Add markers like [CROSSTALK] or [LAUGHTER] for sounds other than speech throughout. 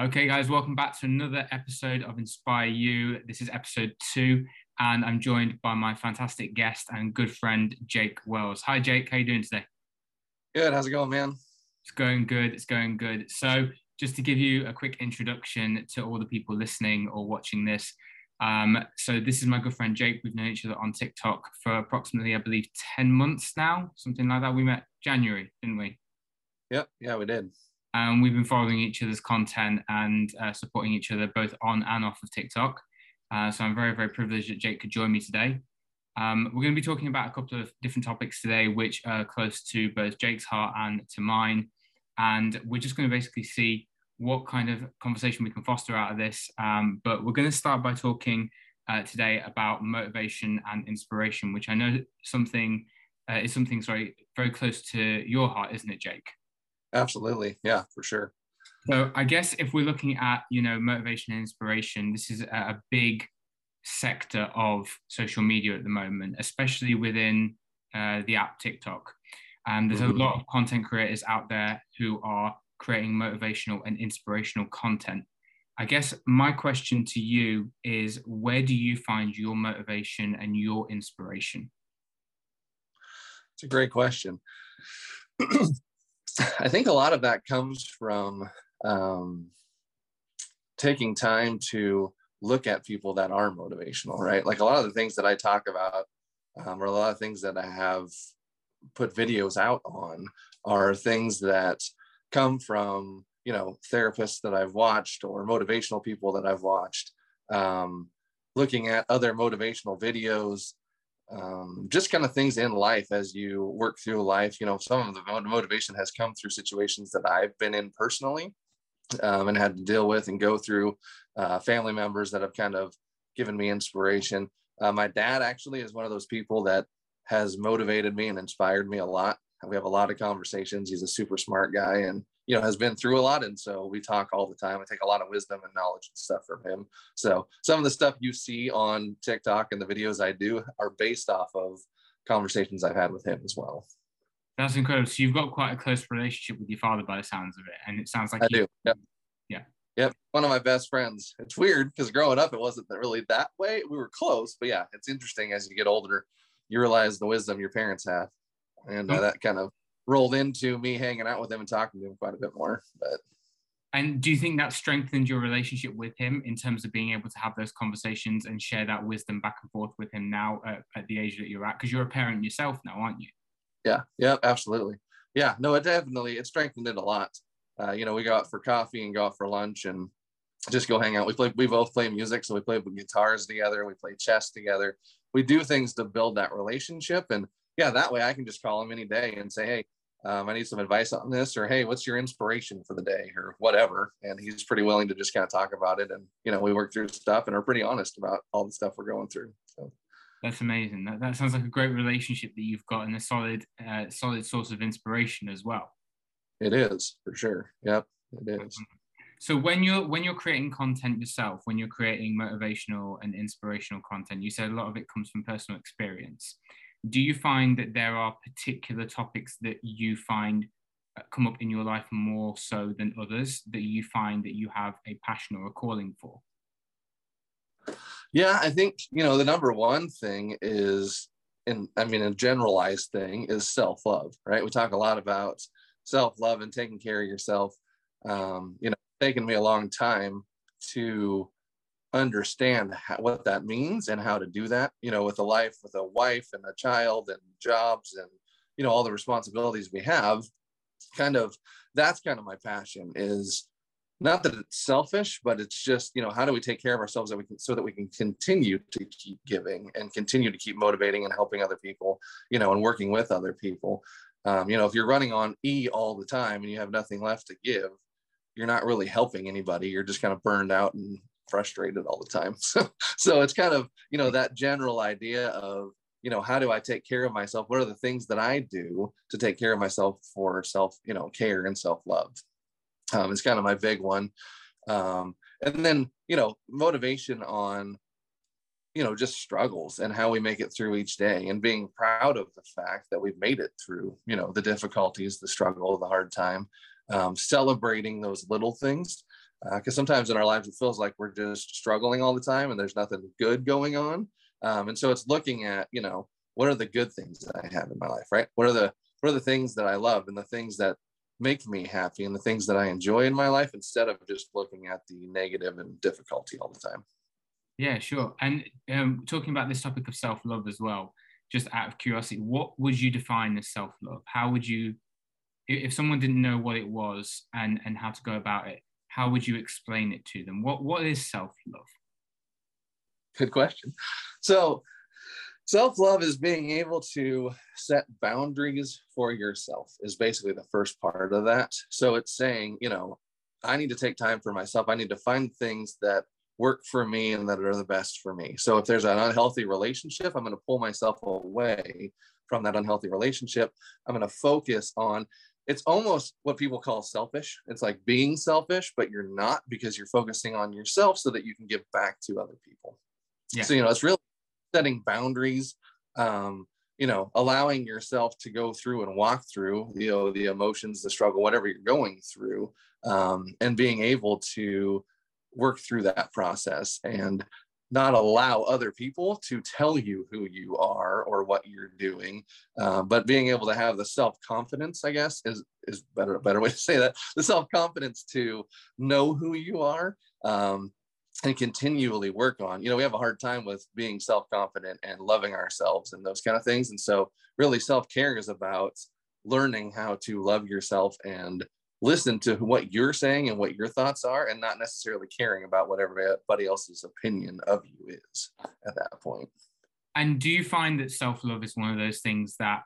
Okay, guys, welcome back to another episode of Inspire You. This is episode two, and I'm joined by my fantastic guest and good friend, Jake Wells. Hi, Jake. How you doing today? Good. How's it going, man? It's going good. It's going good. So, just to give you a quick introduction to all the people listening or watching this. Um, so, this is my good friend Jake. We've known each other on TikTok for approximately, I believe, 10 months now, something like that. We met January, didn't we? Yep. Yeah, we did. Um, we've been following each other's content and uh, supporting each other both on and off of TikTok. Uh, so I'm very, very privileged that Jake could join me today. Um, we're going to be talking about a couple of different topics today, which are close to both Jake's heart and to mine. And we're just going to basically see what kind of conversation we can foster out of this. Um, but we're going to start by talking uh, today about motivation and inspiration, which I know something uh, is something sorry very close to your heart, isn't it, Jake? Absolutely. Yeah, for sure. So I guess if we're looking at, you know, motivation and inspiration, this is a big sector of social media at the moment, especially within uh, the app TikTok. And there's mm-hmm. a lot of content creators out there who are creating motivational and inspirational content. I guess my question to you is where do you find your motivation and your inspiration? It's a great question. [CLEARS THROAT] I think a lot of that comes from um, taking time to look at people that are motivational, right? Like a lot of the things that I talk about, um, or a lot of things that I have put videos out on, are things that come from you know therapists that I've watched or motivational people that I've watched. Um, looking at other motivational videos um, just kind of things in life as you work through life. You know, some of the motivation has come through situations that I've been in personally um, and had to deal with and go through. Uh, family members that have kind of given me inspiration. Uh, my dad actually is one of those people that has motivated me and inspired me a lot. We have a lot of conversations. He's a super smart guy and you know has been through a lot and so we talk all the time. I take a lot of wisdom and knowledge and stuff from him. So some of the stuff you see on tiktok and the videos i do are based off of conversations i've had with him as well. That's incredible. So you've got quite a close relationship with your father by the sounds of it and it sounds like i you, do. Yep. yeah. Yep, one of my best friends. It's weird because growing up, it wasn't really that way. We were close, but yeah, it's interesting as you get older, you realize the wisdom your parents have, and uh, that kind of rolled into me hanging out with him and talking to him quite a bit more. But and do you think that strengthened your relationship with him in terms of being able to have those conversations and share that wisdom back and forth with him now at, at the age that you're at? Because you're a parent yourself now, aren't you? Yeah, yeah, absolutely. Yeah, no, it definitely it strengthened it a lot. Uh, you know, we go out for coffee and go out for lunch and just go hang out. We play, we both play music, so we play with guitars together. We play chess together. We do things to build that relationship, and yeah, that way I can just call him any day and say, hey, um, I need some advice on this, or hey, what's your inspiration for the day, or whatever. And he's pretty willing to just kind of talk about it. And, you know, we work through stuff and are pretty honest about all the stuff we're going through. So that's amazing. That, that sounds like a great relationship that you've got and a solid, uh, solid source of inspiration as well. It is for sure. Yep, it is. So when you're when you're creating content yourself, when you're creating motivational and inspirational content, you said a lot of it comes from personal experience do you find that there are particular topics that you find uh, come up in your life more so than others that you find that you have a passion or a calling for? Yeah i think you know the number one thing is in i mean a generalized thing is self-love right? We talk a lot about self-love and taking care of yourself. Um, you know taken me a long time to understand how, what that means and how to do that you know with a life with a wife and a child and jobs and you know all the responsibilities we have kind of that's kind of my passion is not that it's selfish but it's just you know how do we take care of ourselves that we can so that we can continue to keep giving and continue to keep motivating and helping other people you know and working with other people. Um, you know if you're running on e all the time and you have nothing left to give you're not really helping anybody. You're just kind of burned out and frustrated all the time. [LAUGHS] So, so it's kind of, you know, that general idea of, you know, how do I take care of myself? What are the things that I do to take care of myself for self, you know, care and self love? Um, it's kind of my big one. Um, and then, you know, motivation on, you know, just struggles and how we make it through each day and being proud of the fact that we've made it through, you know, the difficulties, the struggle, the hard time, um, celebrating those little things because uh, sometimes in our lives it feels like we're just struggling all the time and there's nothing good going on. Um, and so it's looking at you know what are the good things that i have in my life right? What are the what are the things that i love and the things that make me happy and the things that i enjoy in my life instead of just looking at the negative and difficulty all the time. Yeah sure. And um, talking about this topic of self-love as well just out of curiosity what would you define as self-love? How would you if someone didn't know what it was and and how to go about it how would you explain it to them? What what is self-love? Good question. So self-love is being able to set boundaries for yourself is basically the first part of that. So it's saying, you know, I need to take time for myself. I need to find things that work for me and that are the best for me. So if there's an unhealthy relationship, I'm going to pull myself away from that unhealthy relationship. I'm going to focus on it's almost what people call selfish. It's like being selfish, but you're not because you're focusing on yourself so that you can give back to other people. Yeah. So, you know, it's really setting boundaries, um, you know, allowing yourself to go through and walk through, you know, the emotions, the struggle, whatever you're going through, um, and being able to work through that process. And not allow other people to tell you who you are or what you're doing. Uh, but being able to have the self-confidence i guess is is better a better way to say that. The self-confidence to know who you are um, and continually work on. You know we have a hard time with being self-confident and loving ourselves and those kind of things. And so really self-care is about learning how to love yourself and listen to what you're saying and what your thoughts are and not necessarily caring about what everybody else's opinion of you is at that point. and do you find that self-love is one of those things that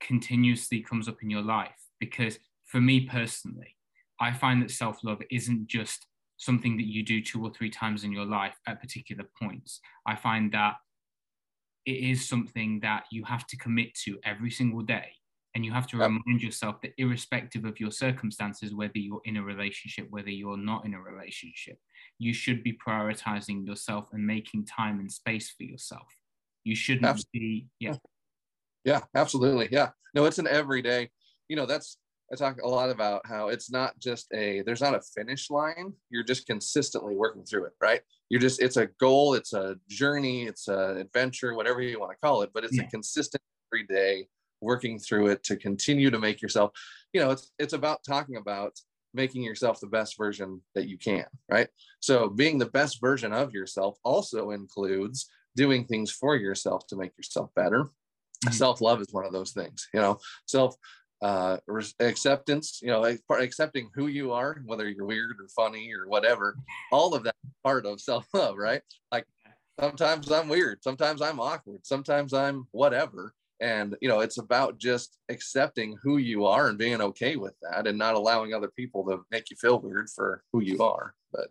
continuously comes up in your life? Because for me personally i find that self-love isn't just something that you do two or three times in your life at particular points. I find that it is something that you have to commit to every single day and you have to remind yourself that, irrespective of your circumstances, whether you're in a relationship, whether you're not in a relationship, you should be prioritizing yourself and making time and space for yourself. You shouldn't absolutely. be, yeah. Yeah, absolutely. Yeah. No, it's an everyday, you know, that's, I talk a lot about how it's not just a, there's not a finish line. You're just consistently working through it, right? You're just, it's a goal, it's a journey, it's an adventure, whatever you want to call it, but it's yeah. a consistent everyday working through it to continue to make yourself you know it's it's about talking about making yourself the best version that you can right? So being the best version of yourself also includes doing things for yourself to make yourself better. Mm-hmm. self-love is one of those things you know? Self uh acceptance you know accepting who you are whether you're weird or funny or whatever all of that part of self-love right? Like sometimes i'm weird sometimes i'm awkward sometimes i'm whatever and you know it's about just accepting who you are and being okay with that and not allowing other people to make you feel weird for who you are. But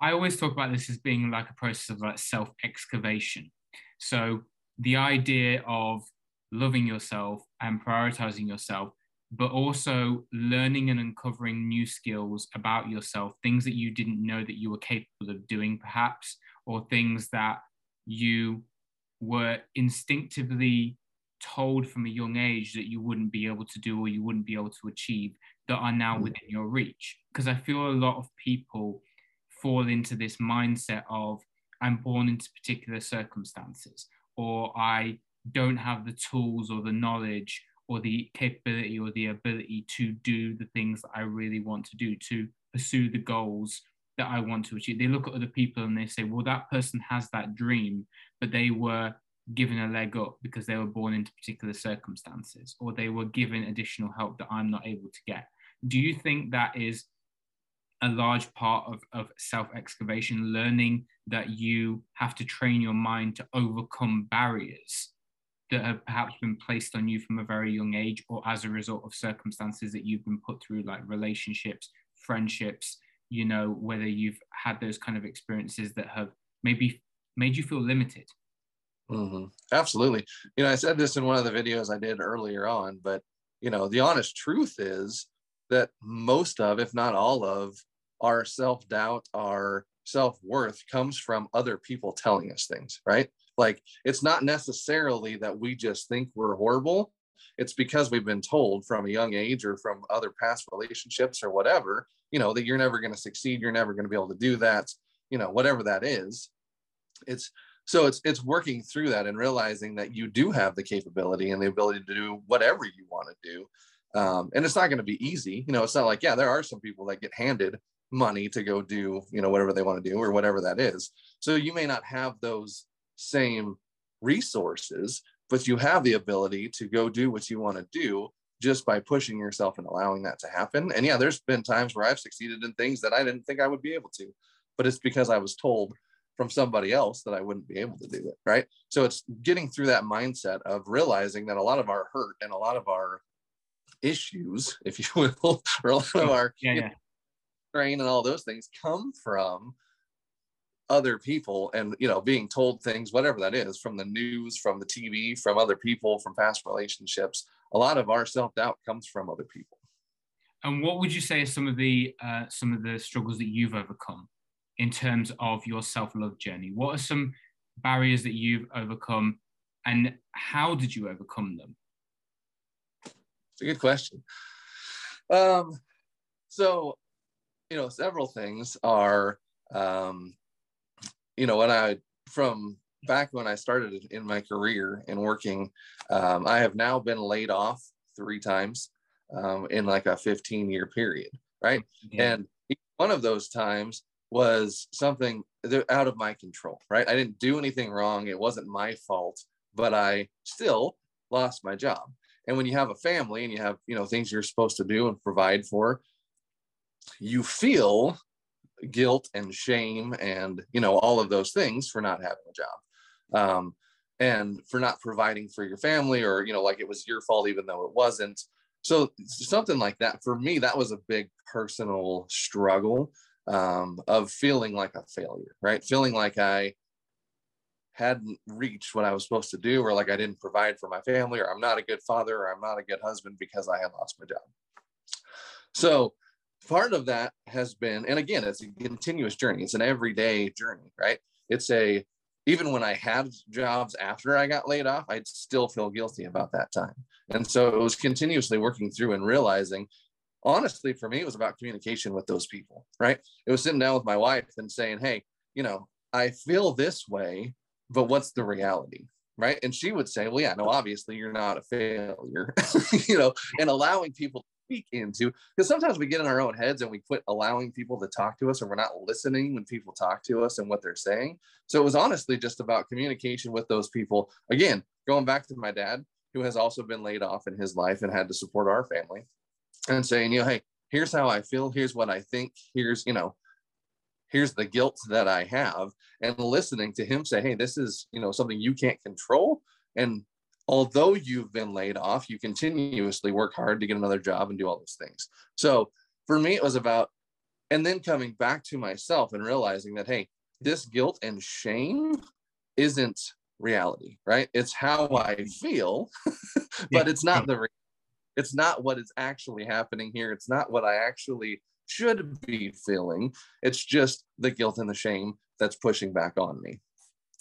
i always talk about this as being like a process of like self excavation so the idea of loving yourself and prioritizing yourself but also learning and uncovering new skills about yourself things that you didn't know that you were capable of doing perhaps or things that you were instinctively told from a young age that you wouldn't be able to do or you wouldn't be able to achieve that are now mm. within your reach. Because I feel a lot of people fall into this mindset of I'm born into particular circumstances, or I don't have the tools or the knowledge or the capability or the ability to do the things that I really want to do, to pursue the goals that I want to achieve. They look at other people and they say, well, that person has that dream, but they were given a leg up because they were born into particular circumstances or they were given additional help that I'm not able to get. Do you think that is a large part of, of self excavation, learning that you have to train your mind to overcome barriers that have perhaps been placed on you from a very young age or as a result of circumstances that you've been put through, like relationships, friendships, you know, whether you've had those kind of experiences that have maybe made you feel limited Mm-hmm. Absolutely. You know, I said this in one of the videos I did earlier on, but you know, the honest truth is that most of, if not all of, our self doubt, our self worth comes from other people telling us things, right? Like it's not necessarily that we just think we're horrible. it's because we've been told from a young age or from other past relationships or whatever, you know, that you're never going to succeed, you're never going to be able to do that, you know, whatever that is. It's so it's it's working through that and realizing that you do have the capability and the ability to do whatever you want to do. Um, and it's not going to be easy. You know, it's not like, yeah, there are some people that get handed money to go do, you know, whatever they want to do or whatever that is. So you may not have those same resources, but you have the ability to go do what you want to do just by pushing yourself and allowing that to happen. And yeah, there's been times where I've succeeded in things that I didn't think I would be able to, but it's because I was told from somebody else that I wouldn't be able to do it. Right. So it's getting through that mindset of realizing that a lot of our hurt and a lot of our issues, [LAUGHS] if you will, or a lot of our yeah, yeah. strain and all those things come from other people and you know being told things whatever that is from the news from the tv from other people from past relationships a lot of our self-doubt comes from other people and what would you say are some of the uh, some of the struggles that you've overcome in terms of your self-love journey what are some barriers that you've overcome and how did you overcome them it's a good question um so you know several things are um you know, when I from back when I started in my career and working, um, I have now been laid off three times um, in like a 15 year period, right? Yeah. And one of those times was something out of my control, right? I didn't do anything wrong. It wasn't my fault, but I still lost my job. And when you have a family and you have, you know, things you're supposed to do and provide for, you feel guilt and shame and you know all of those things for not having a job um, and for not providing for your family or you know like it was your fault even though it wasn't so something like that for me that was a big personal struggle um, of feeling like a failure right feeling like i hadn't reached what i was supposed to do or like i didn't provide for my family or i'm not a good father or i'm not a good husband because i had lost my job so part of that has been, and again, it's a continuous journey. It's an everyday journey, right? It's a, even when I had jobs after I got laid off, I'd still feel guilty about that time. And so it was continuously working through and realizing, honestly, for me, it was about communication with those people, right? It was sitting down with my wife and saying, hey, you know, I feel this way, but what's the reality? Right. And she would say, well, yeah, no, obviously you're not a failure, [LAUGHS] you know, and allowing people to speak into because sometimes we get in our own heads and we quit allowing people to talk to us or we're not listening when people talk to us and what they're saying so it was honestly just about communication with those people again going back to my dad who has also been laid off in his life and had to support our family and saying you know hey here's how i feel. Here's what i think. Here's you know here's the guilt that i have. And listening to him say hey this is you know something you can't control. And although you've been laid off, you continuously work hard to get another job and do all those things. So for me, it was about, and then coming back to myself and realizing that, hey, this guilt and shame isn't reality, right? It's how I feel, [LAUGHS] but it's not the, it's not what is actually happening here. It's not what I actually should be feeling. It's just the guilt and the shame that's pushing back on me.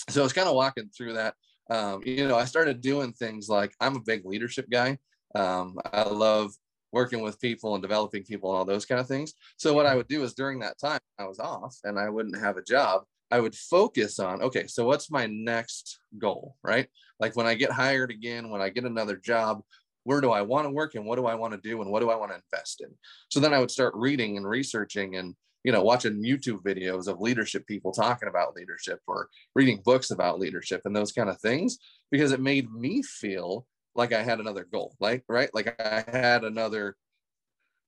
So it's kind of walking through that um, you know, I started doing things like I'm a big leadership guy. Um, I love working with people and developing people and all those kind of things. So what I would do is during that time I was off and I wouldn't have a job, I would focus on, okay, so what's my next goal, right? Like when I get hired again, when I get another job, where do I want to work and what do I want to do and what do I want to invest in? So then I would start reading and researching and you know watching youtube videos of leadership people talking about leadership or reading books about leadership and those kind of things because it made me feel like i had another goal like right like i had another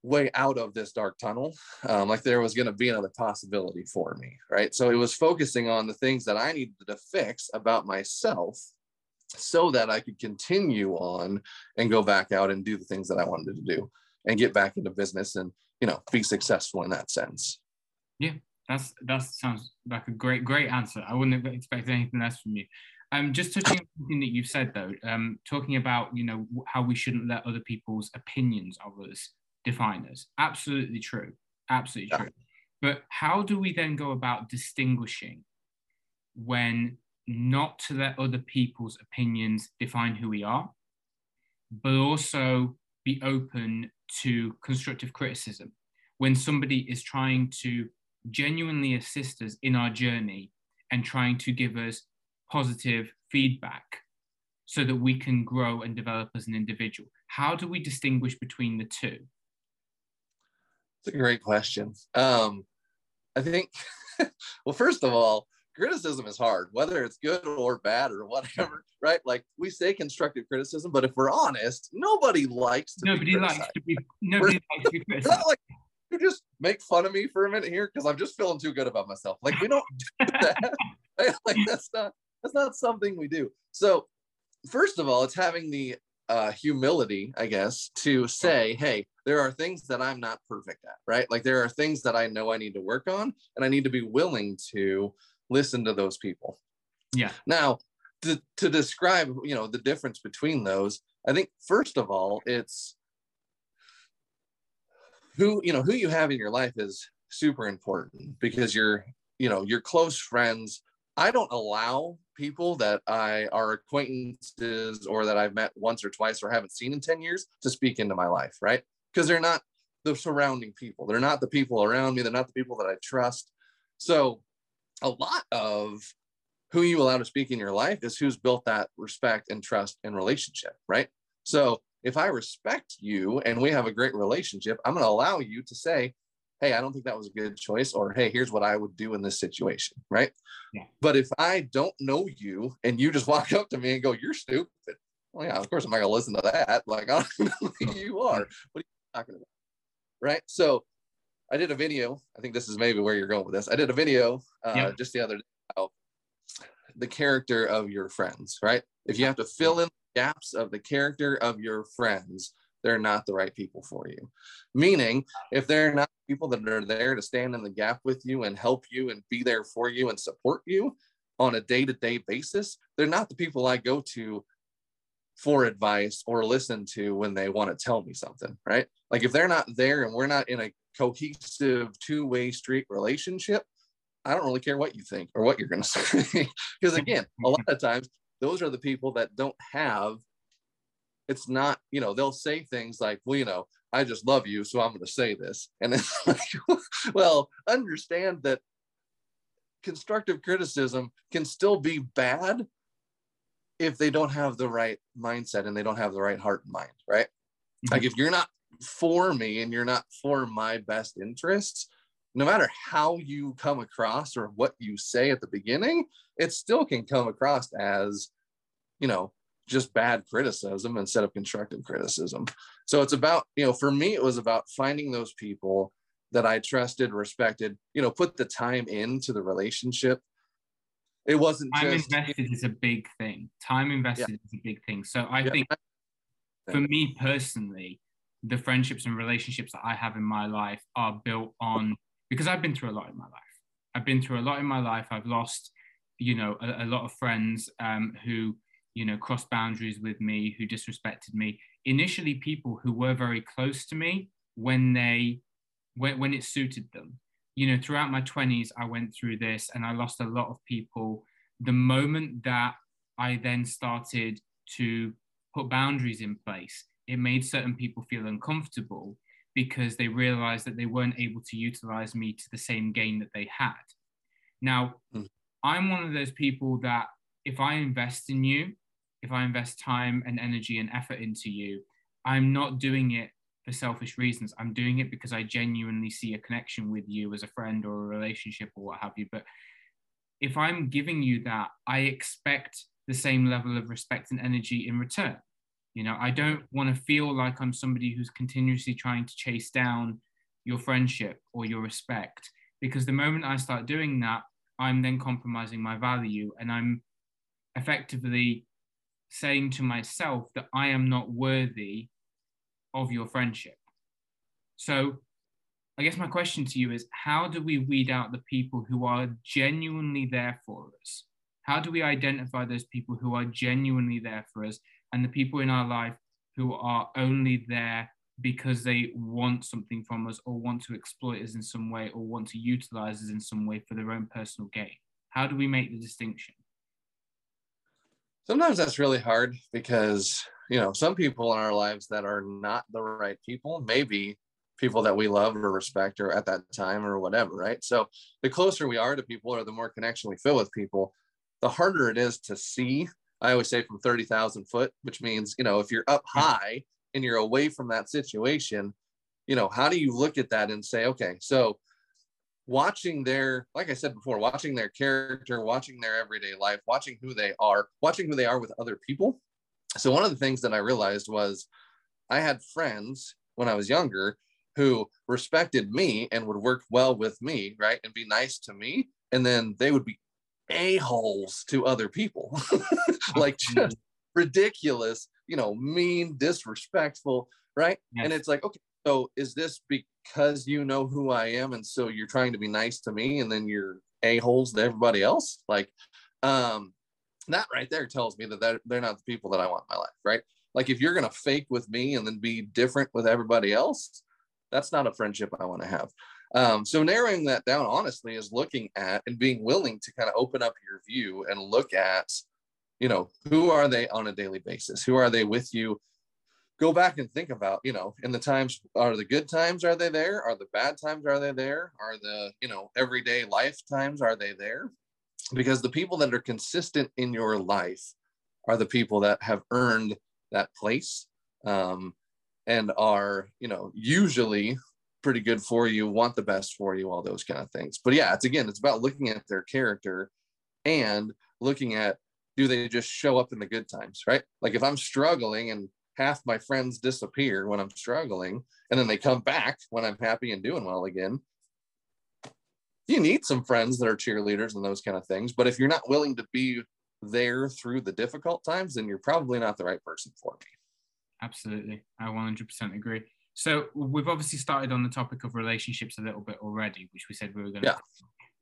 way out of this dark tunnel um, like there was going to be another possibility for me right so it was focusing on the things that i needed to fix about myself so that i could continue on and go back out and do the things that i wanted to do and get back into business and you know be successful in that sense yeah, that's that sounds like a great great answer. I wouldn't have expected anything less from you. Um, just touching on something that you've said though, um, talking about you know how we shouldn't let other people's opinions of us define us. Absolutely true. Absolutely yeah. true. But how do we then go about distinguishing when not to let other people's opinions define who we are, but also be open to constructive criticism when somebody is trying to genuinely assist us in our journey and trying to give us positive feedback so that we can grow and develop as an individual? How do we distinguish between the two? It's a great question. Um, I think, [LAUGHS] well, first of all, criticism is hard, whether it's good or bad or whatever, [LAUGHS] right? Like we say constructive criticism, but if we're honest, nobody likes to nobody be likes to be [LAUGHS] nobody likes to be [LAUGHS] criticized. like you just make fun of me for a minute here because I'm just feeling too good about myself. Like we don't do that. Right? Like that's not that's not something we do. So first of all, it's having the uh, humility, I guess, to say, hey, there are things that I'm not perfect at, right? Like there are things that I know I need to work on, and I need to be willing to listen to those people. Yeah. Now, to, to describe, you know, the difference between those, I think first of all, it's who, you know, who you have in your life is super important because you're, you know, your close friends. I don't allow people that I are acquaintances or that I've met once or twice or haven't seen in 10 years to speak into my life, right? Because they're not the surrounding people. They're not the people around me. They're not the people that I trust. So a lot of who you allow to speak in your life is who's built that respect and trust and relationship, right? So if I respect you and we have a great relationship, I'm going to allow you to say, Hey, I don't think that was a good choice, or Hey, here's what I would do in this situation, right? Yeah. But if I don't know you and you just [LAUGHS] walk up to me and go, You're stupid. Well, yeah, of course I'm not going to listen to that. Like, [LAUGHS] I don't know who you are. What are you talking about? Right. So I did a video. I think this is maybe where you're going with this. I did a video uh, yeah. just the other day about the character of your friends, right? If you have to fill in gaps of the character of your friends, they're not the right people for you. Meaning, if they're not people that are there to stand in the gap with you and help you and be there for you and support you on a day to day basis, they're not the people I go to for advice or listen to when they want to tell me something, right? Like if they're not there and we're not in a cohesive two-way street relationship, I don't really care what you think or what you're going [LAUGHS] to say. Because again, a lot of times those are the people that don't have. It's not, you know, they'll say things like, well, you know, I just love you, so I'm going to say this. And it's [LAUGHS] like, well, understand that constructive criticism can still be bad if they don't have the right mindset and they don't have the right heart and mind, right? Mm-hmm. Like if you're not for me and you're not for my best interests, no matter how you come across or what you say at the beginning, it still can come across as, you know, just bad criticism instead of constructive criticism. So it's about, you know, for me, it was about finding those people that I trusted, respected, you know, put the time into the relationship. It wasn't time just, invested is a big thing. Time invested yeah. is a big thing. So I yeah. think for me personally, the friendships and relationships that I have in my life are built on because I've been through a lot in my life. I've been through a lot in my life. I've lost, you know, a, a lot of friends um, who, you know, crossed boundaries with me, who disrespected me. Initially, people who were very close to me when they, when, when it suited them. You know, throughout my 20s, I went through this and I lost a lot of people. The moment that I then started to put boundaries in place, it made certain people feel uncomfortable because they realized that they weren't able to utilize me to the same gain that they had. Now, mm. I'm one of those people that if I invest in you, if I invest time and energy and effort into you, I'm not doing it for selfish reasons. I'm doing it because I genuinely see a connection with you as a friend or a relationship or what have you. But if I'm giving you that, I expect the same level of respect and energy in return. You know, I don't want to feel like I'm somebody who's continuously trying to chase down your friendship or your respect. Because the moment I start doing that, I'm then compromising my value and I'm effectively saying to myself that I am not worthy of your friendship. So, I guess my question to you is how do we weed out the people who are genuinely there for us? How do we identify those people who are genuinely there for us and the people in our life who are only there because they want something from us or want to exploit us in some way or want to utilize us in some way for their own personal gain? How do we make the distinction? Sometimes that's really hard because you know some people in our lives that are not the right people maybe people that we love or respect or at that time or whatever right so the closer we are to people or the more connection we feel with people the harder it is to see i always say from 30,000 foot which means you know if you're up high and you're away from that situation you know how do you look at that and say okay so watching their like i said before watching their character watching their everyday life watching who they are watching who they are with other people. So one of the things that i realized was i had friends when i was younger who respected me and would work well with me right and be nice to me. And then they would be a-holes to other people [LAUGHS] like just [LAUGHS] ridiculous you know mean disrespectful right yes. and it's like okay so is this because you know who I am and so you're trying to be nice to me and then you're a-holes to everybody else? Like um that right there tells me that they're, they're not the people that I want in my life, right? Like if you're going to fake with me and then be different with everybody else, that's not a friendship I want to have. Um, so narrowing that down honestly is looking at and being willing to kind of open up your view and look at, you know, who are they on a daily basis? Who are they with you? go back and think about you know in the times are the good times are they there are the bad times are they there are the you know everyday life times are they there because the people that are consistent in your life are the people that have earned that place um, and are you know usually pretty good for you want the best for you all those kind of things but yeah it's again it's about looking at their character and looking at do they just show up in the good times right like if i'm struggling and half my friends disappear when I'm struggling, and then they come back when I'm happy and doing well again. You need some friends that are cheerleaders and those kind of things. But if you're not willing to be there through the difficult times, then you're probably not the right person for me. Absolutely. I 100% agree. So we've obviously started on the topic of relationships a little bit already, which we said we were going to. Yeah.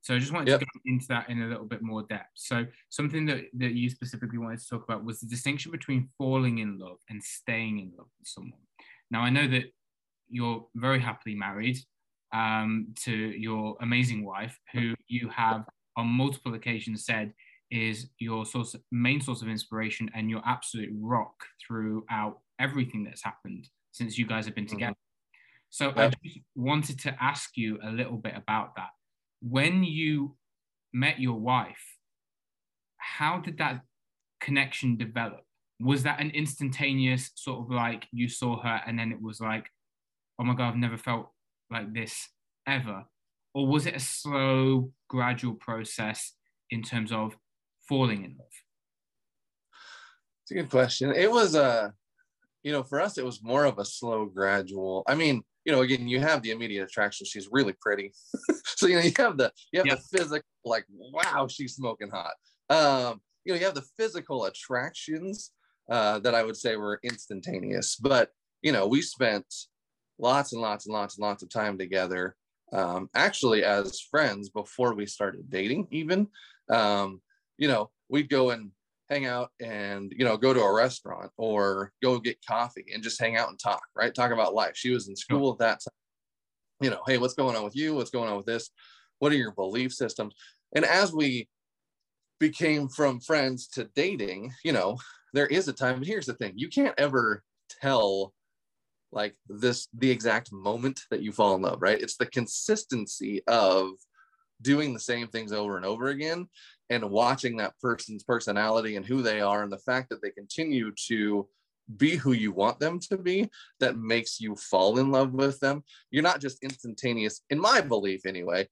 So I just wanted yep. to go into that in a little bit more depth. So something that, that you specifically wanted to talk about was the distinction between falling in love and staying in love with someone. Now I know that you're very happily married um, to your amazing wife, who you have on multiple occasions said is your source, main source of inspiration and your absolute rock throughout everything that's happened since you guys have been mm-hmm. together. Mm-hmm. So. I just wanted to ask you a little bit about that when you met your wife, how did that connection develop? Was that an instantaneous sort of like you saw her and then it was like, oh my God, I've never felt like this ever? Or was it a slow, gradual process in terms of falling in love? It's a good question. It was a, uh, you know, for us, it was more of a slow, gradual. I mean, you know, again, you have the immediate attraction. She's really pretty. [LAUGHS] so, you know, you have the, you have the physical, like, wow, she's smoking hot. Um, you know, you have the physical attractions uh, that I would say were instantaneous, but, you know, we spent lots and lots and lots and lots of time together. Um, actually as friends before we started dating even, um, you know, we'd go and hang out and you know go to a restaurant or go get coffee and just hang out and talk right? Talk about life. She was in school at that time you know hey what's going on with you? What's going on with this? What are your belief systems? And as we became from friends to dating you know there is a time but here's the thing you can't ever tell like this the exact moment that you fall in love right? It's the consistency of doing the same things over and over again and watching that person's personality and who they are and the fact that they continue to be who you want them to be that makes you fall in love with them. You're not just instantaneous in my belief anyway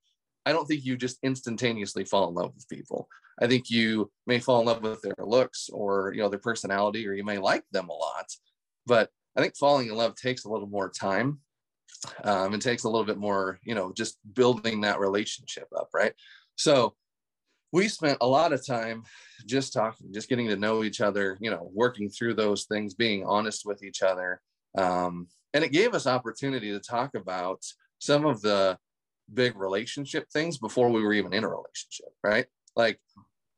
i don't think you just instantaneously fall in love with people. I think you may fall in love with their looks or you know their personality or you may like them a lot but i think falling in love takes a little more time um, it takes a little bit more you know just building that relationship up right? So we spent a lot of time just talking, just getting to know each other, you know, working through those things, being honest with each other. Um, and it gave us opportunity to talk about some of the big relationship things before we were even in a relationship, right? Like,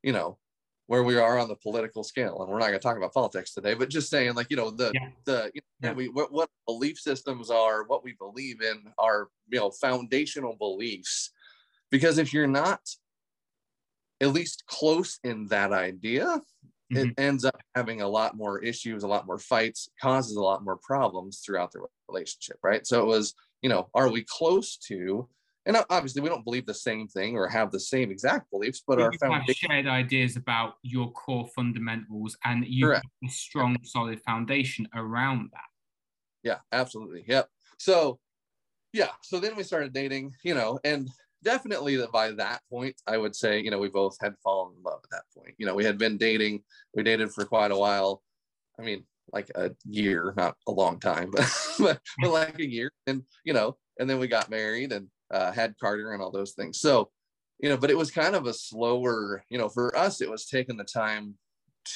you know, where we are on the political scale. And we're not going to talk about politics today, but just saying, like, you know, the, yeah. the, you know, yeah. we, what, what belief systems are, what we believe in are, you know, foundational beliefs. Because if you're not at least close in that idea, mm-hmm. it ends up having a lot more issues, a lot more fights, causes a lot more problems throughout the relationship, right? So it was, you know, are we close to? And obviously, we don't believe the same thing or have the same exact beliefs, but, our foundation shared ideas about your core fundamentals, and you have a strong, solid foundation around that. Yeah, absolutely. Yep. So, yeah. So then we started dating, you know, and definitely that by that point, I would say, you know, we both had fallen in love at that point. You know, we had been dating, we dated for quite a while. I mean, like a year, not a long time, [LAUGHS] but, but, but like a year. And, you know, and then we got married and uh, had Carter and all those things. So, you know, but it was kind of a slower, you know, for us, it was taking the time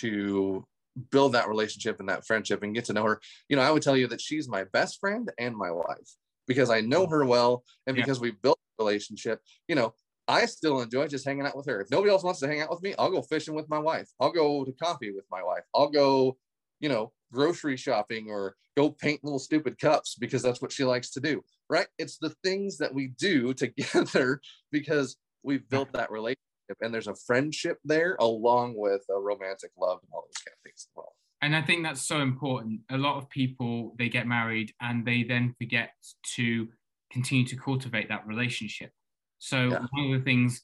to build that relationship and that friendship and get to know her. You know, I would tell you that she's my best friend and my wife because I know her well and because we built relationship, you know, I still enjoy just hanging out with her. If nobody else wants to hang out with me, I'll go fishing with my wife. I'll go to coffee with my wife. I'll go, you know, grocery shopping or go paint little stupid cups because that's what she likes to do. Right? It's the things that we do [LAUGHS] together because we've built mm-hmm. that relationship and there's a friendship there along with a romantic love and all those kind of things as well. And I think that's so important. A lot of people they get married and they then forget to continue to cultivate that relationship. So yeah. one of the things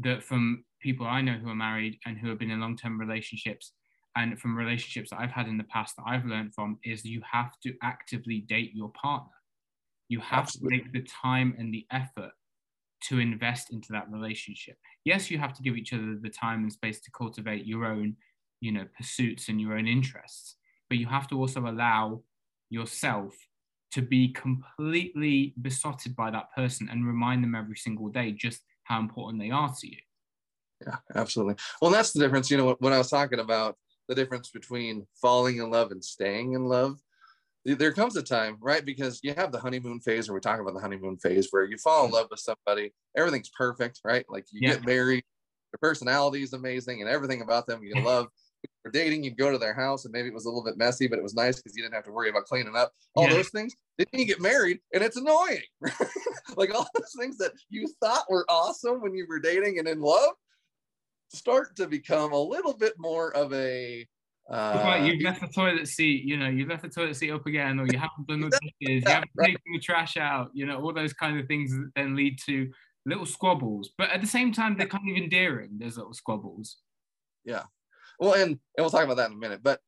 that from people I know who are married and who have been in long-term relationships and from relationships that I've had in the past that I've learned from is you have to actively date your partner. You have Absolutely. to make the time and the effort to invest into that relationship. Yes, you have to give each other the time and space to cultivate your own, you know, pursuits and your own interests, but you have to also allow yourself to be completely besotted by that person and remind them every single day just how important they are to you. Yeah, absolutely. Well, that's the difference. You know, when I was talking about the difference between falling in love and staying in love, there comes a time, right? Because you have the honeymoon phase, or we're talking about the honeymoon phase, where you fall in love with somebody, everything's perfect, right? Like you yeah. get married, their personality is amazing, and everything about them you love were dating, you'd go to their house and maybe it was a little bit messy, but it was nice because you didn't have to worry about cleaning up all yeah. those things. Then you get married and it's annoying. [LAUGHS] like all those things that you thought were awesome when you were dating and in love start to become a little bit more of a uh, like you've left the toilet seat, you know, you left the toilet seat up again, or you haven't done the [LAUGHS] dishes, you haven't right. taken the trash out, you know, all those kind of things that then lead to little squabbles. But at the same time, they're kind of endearing, those little squabbles. Yeah. Well, and and we'll talk about that in a minute. But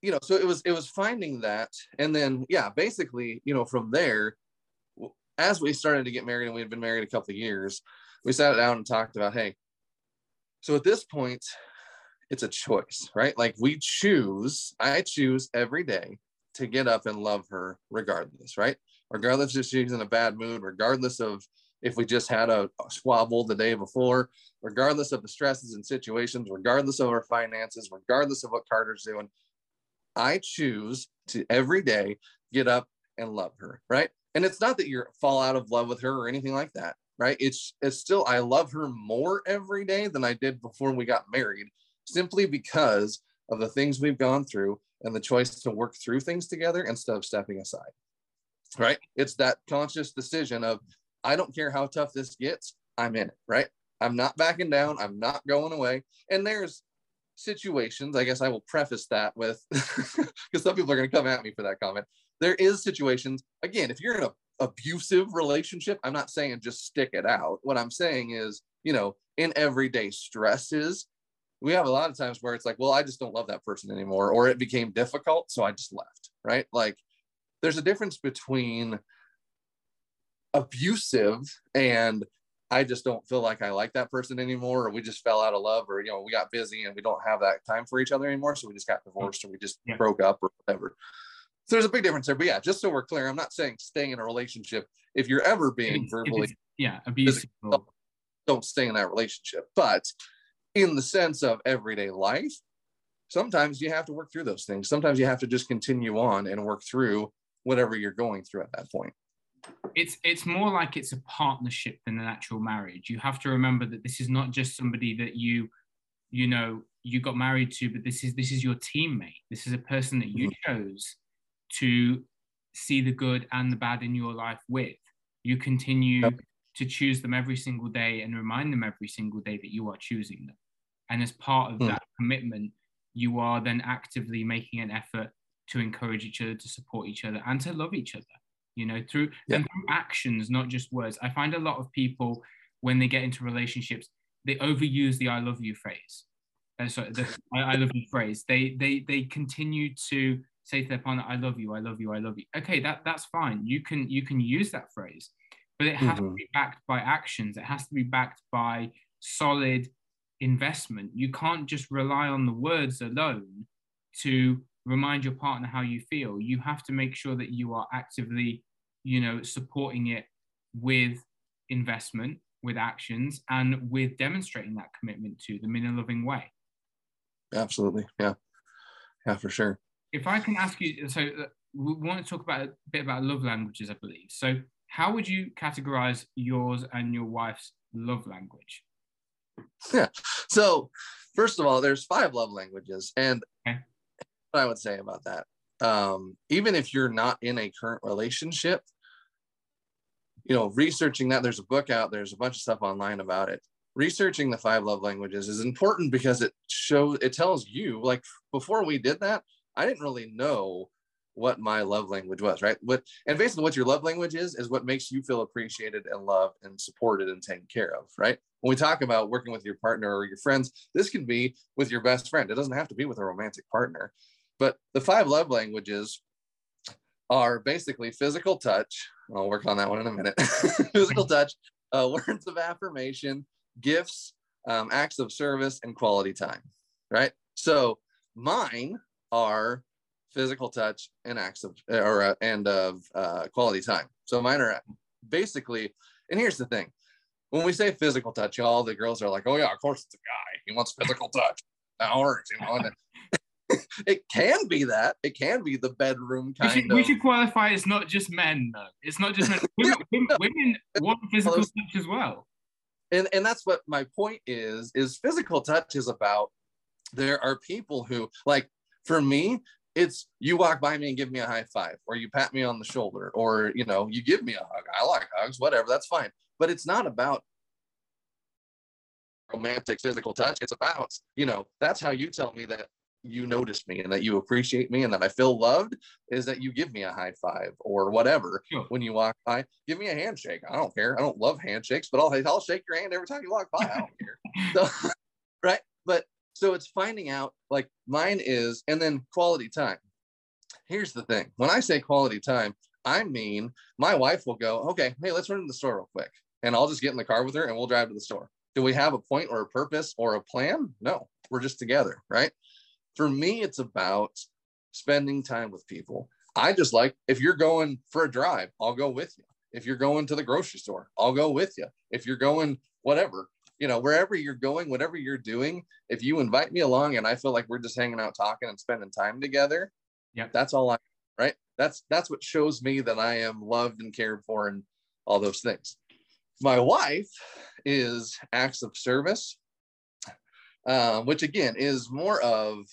you know, so it was it was finding that, and then yeah, basically, you know, from there, as we started to get married, and we had been married a couple of years, we sat down and talked about, hey, so at this point, it's a choice, right? Like we choose, I choose every day to get up and love her regardless, right? Regardless if she's in a bad mood, regardless of if we just had a, a squabble the day before, regardless of the stresses and situations, regardless of our finances, regardless of what Carter's doing, I choose to every day get up and love her, right? And it's not that you fall out of love with her or anything like that, right? It's it's still I love her more every day than I did before we got married, simply because of the things we've gone through and the choice to work through things together instead of stepping aside. Right? It's that conscious decision of I don't care how tough this gets, I'm in it, right? I'm not backing down, I'm not going away. And there's situations, I guess I will preface that with [LAUGHS] because some people are going to come at me for that comment. There is situations, again, if you're in an abusive relationship, I'm not saying just stick it out. What I'm saying is, you know, in everyday stresses, we have a lot of times where it's like, well, I just don't love that person anymore, or it became difficult, so I just left, right? Like, there's a difference between abusive and I just don't feel like I like that person anymore, or we just fell out of love, or you know, we got busy and we don't have that time for each other anymore. So we just got divorced or we just yeah. broke up or whatever. So there's a big difference there. But yeah, just so we're clear, I'm not saying staying in a relationship if you're ever being verbally yeah abusive. Don't stay in that relationship. But in the sense of everyday life, sometimes you have to work through those things. Sometimes you have to just continue on and work through whatever you're going through at that point it's it's more like it's a partnership than an actual marriage. You have to remember that this is not just somebody that you, you know, you got married to, but this is this is your teammate. This is a person that you mm-hmm. chose to see the good and the bad in your life with. You continue yep. to choose them every single day and remind them every single day that you are choosing them. And as part of Mm. that commitment, you are then actively making an effort to encourage each other, to support each other, and to love each other. You know, through Yeah. and through actions, not just words. I find a lot of people when they get into relationships, they overuse the "I love you" phrase. Uh, the [LAUGHS] I, I love you phrase. They they they continue to say to their partner, "I love you, I love you, I love you." Okay, that that's fine. You can you can use that phrase, but it has to Mhm. be backed by actions. It has to be backed by solid investment. You can't just rely on the words alone to remind your partner how you feel. You have to make sure that you are actively, you know, supporting it with investment, with actions, and with demonstrating that commitment to them in a loving way. Absolutely. Yeah. Yeah, for sure. If I can ask you, so uh, we want to talk about a bit about love languages, I believe. So, how would you categorize yours and your wife's love language? [LAUGHS] Yeah. So, first of all, there's five love languages, and. What I would say about that, um, even if you're not in a current relationship, you know, researching that. There's a book out. There's a bunch of stuff online about it. Researching the five love languages is important because it shows, it tells you. Like before we did that, I didn't really know what my love language was, right? What and basically what your love language is is what makes you feel appreciated and loved and supported and taken care of, right? When we talk about working with your partner or your friends, this can be with your best friend. It doesn't have to be with a romantic partner. But the five love languages are basically physical touch. I'll work on that one in a minute. [LAUGHS] physical touch, uh, words of affirmation, gifts, um, acts of service, and quality time, right? So mine are physical touch and acts of or uh, and of uh, quality time. So mine are basically, and here's the thing: when we say physical touch, all the girls are like, "Oh yeah, of course it's a guy. He wants physical touch." That works, you know. And [LAUGHS] it can be that. It can be the bedroom We kind should, of. we should qualify it's not just men, though. It's not just men. [LAUGHS] Women, women, women want physical Close. touch as well. and and that's what my point is is physical touch is about there are people who like for me it's you walk by me and give me a high five or you pat me on the shoulder or you know you give me a hug i like hugs whatever that's fine but it's not about romantic physical touch it's about you know that's how you tell me that you notice me and that you appreciate me and that i feel loved is that you give me a high five or whatever Sure. when you walk by. Give me a handshake. I don't care. I don't love handshakes but i'll, I'll shake your hand every time you walk by. I don't care. [LAUGHS] So, [LAUGHS] right? But so it's finding out like mine is and then quality time. Here's the thing. When i say quality time i mean my wife will go okay hey let's run to the store real quick and i'll just get in the car with her and we'll drive to the store. Do we have a point or a purpose or a plan? No. We're just together right for me it's about spending time with people. I just like if you're going for a drive i'll go with you. If you're going to the grocery store i'll go with you. If you're going whatever you know wherever you're going whatever you're doing if you invite me along and i feel like we're just hanging out talking and spending time together yeah, that's all i right? That's that's what shows me that i am loved and cared for and all those things. My wife is acts of service um, which again is more of